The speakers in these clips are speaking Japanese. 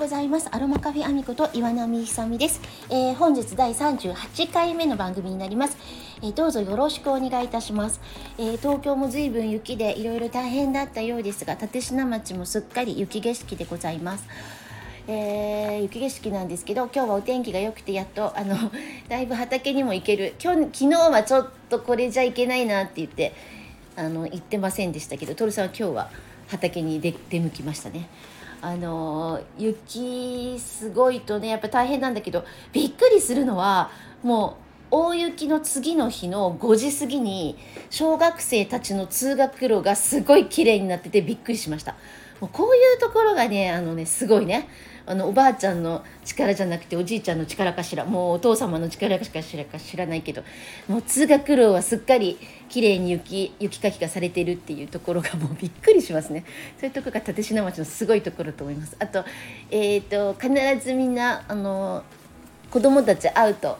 ございます。アロマカフェアミコと岩波ひさみです、えー、本日第38回目の番組になります、えー、どうぞよろしくお願いいたします、えー、東京も随分雪でいろいろ大変だったようですが立科町もすっかり雪景色でございます。えー、雪景色なんですけど今日はお天気が良くてやっとあの だいぶ畑にも行ける。今日昨日はちょっとこれじゃいけないなって言ってあの行ってませんでしたけど徹さんは今日は畑に出向きましたね。あの雪すごいとねやっぱ大変なんだけどびっくりするのはもう大雪の次の日の5時過ぎに小学生たちの通学路がすごい綺麗になっててびっくりしました。もうこういうところがねあのねすごいねあのおばあちゃんの力じゃなくておじいちゃんの力かしらもうお父様の力かしらか知らないけどもう通学路はすっかり綺麗に雪雪かきがされてるっていうところがもうびっくりしますね。そういうところが立科町のすごいところと思います。あと,、えーと、必ずみんなあの子供たち会うと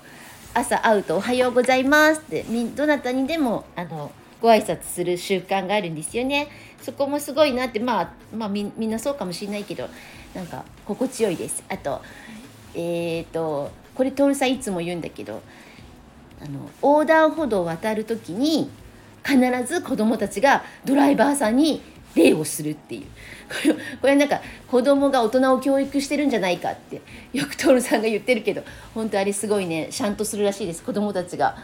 朝会うと「おはようございます」ってどなたにでもあのご挨拶する習慣があるんですよね。そこもすごいなってまあまあみんなそうかもしれないけどなんか心地よいです。あとえっ、ー、とこれ徹さんいつも言うんだけどあの横断歩道を渡る時に必ず子供たちがドライバーさんに礼をするっていう。これなんか子供が大人を教育してるんじゃないかってよく徹さんが言ってるけど本当あれすごいねシャンとするらしいです。子供たちが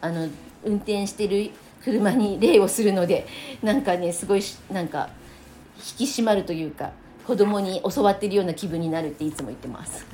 あの運転してる車に礼をするのでなんかねすごいなんか引き締まるというか子供に教わってるような気分になるっていつも言ってます。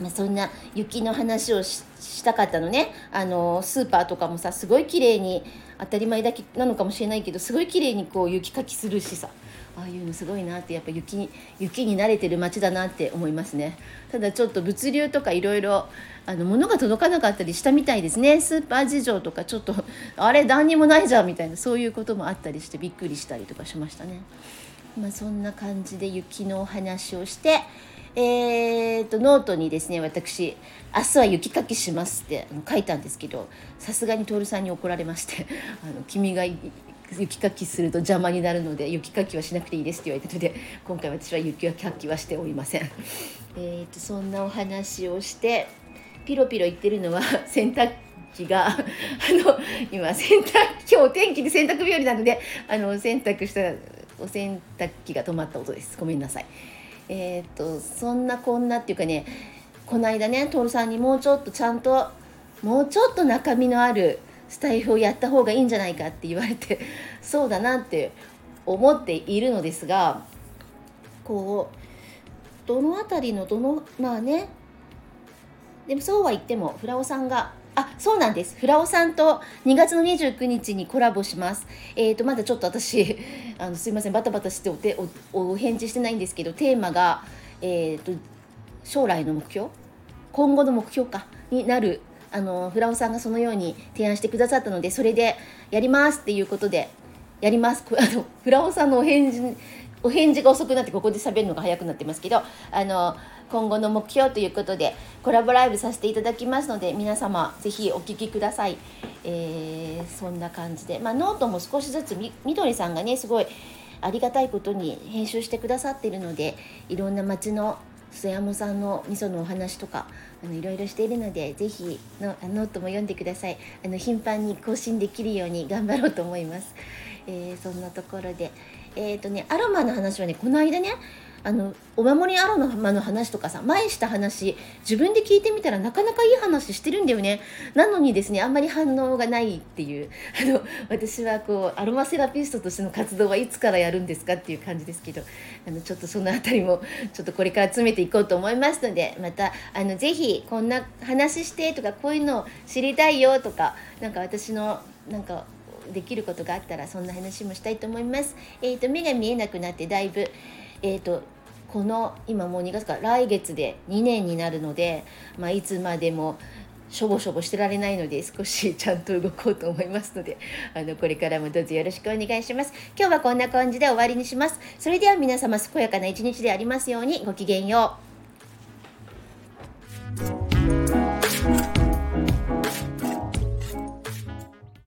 ま、そんな雪の話をしたかったのね。あのスーパーとかもさすごい綺麗に当たり前だけなのかもしれないけどすごい綺麗にこう雪かきするしさ。ああいうのすごいなってやっぱ雪に雪に慣れてる街だなって思いますね。ただちょっと物流とかいろいろ物が届かなかったりしたみたいですね。スーパー事情とかちょっとあれ何にもないじゃんみたいなそういうこともあったりしてびっくりしたりとかしましたね。まあ、そんな感じで雪のお話をして、えーと、ノートにですね私「明日は雪かきします」って書いたんですけどさすがに徹さんに怒られまして「あの君が雪かきすると邪魔になるので雪かきはしなくていいです」って言われたので今回私は雪かきはしておりません。えーとそんなお話をしてピロピロ言ってるのは 洗濯機があの今洗濯今日お天気で洗濯日和なのであの洗濯したお洗濯機が止まった音ですごめんなさいえっ、とそんなこんなっていうかねこの間ね徹さんにもうちょっとちゃんともうちょっと中身のあるスタイフをやった方がいいんじゃないかって言われて そうだなって思っているのですがこうどの辺りのどのまあねでもそうは言ってもフラオさんがあそうなんです。フラオさんと2月の29日にコラボします。えっ、ー、とまだちょっと私 あのすいません。バタバタしておておお返事してないんですけどテーマがえっ、ー、と将来の目標？今後の目標か？になるあのフラオさんがそのように提案してくださったのでそれでやりますっていうことでやります。あのフラオさんのお返事お返事が遅くなってここで喋るのが早くなってますけどあの今後の目標ということでコラボライブさせていただきますので皆様ぜひお聴きください、えー、そんな感じで、まあ、ノートも少しずつみみどりさんがねすごいありがたいことに編集してくださっているのでいろんな町の須山さんの味噌のお話とかあのいろいろしているのでぜひノートも読んでください。あの頻繁に更新できるように頑張ろうと思います、えー、そんなところで。え、ー、とねアロマの話はねこの間ねあのお守りアロマの話とかさ前した話自分で聞いてみたらなかなかいい話してるんだよね。なのにですねあんまり反応がないっていう。あの私はこうアロマセラピストとしての活動はいつからやるんですかっていう感じですけどあのちょっとその辺りもちょっとこれから詰めていこうと思いますのでまたあのぜひこんな話してとかこういうのを知りたいよとか何か私のなんかできることがあったらそんな話もしたいと思います。えーと、目が見えなくなってだいぶ、えーと、この今もう2月か来月で2年になるので、まあ、いつまでもしょぼしょぼしてられないので少し ちゃんと動こうと思いますのであのこれからもどうぞよろしくお願いします。今日はこんな感じで終わりにします。それでは皆様健やかな一日でありますようにごきげんよう。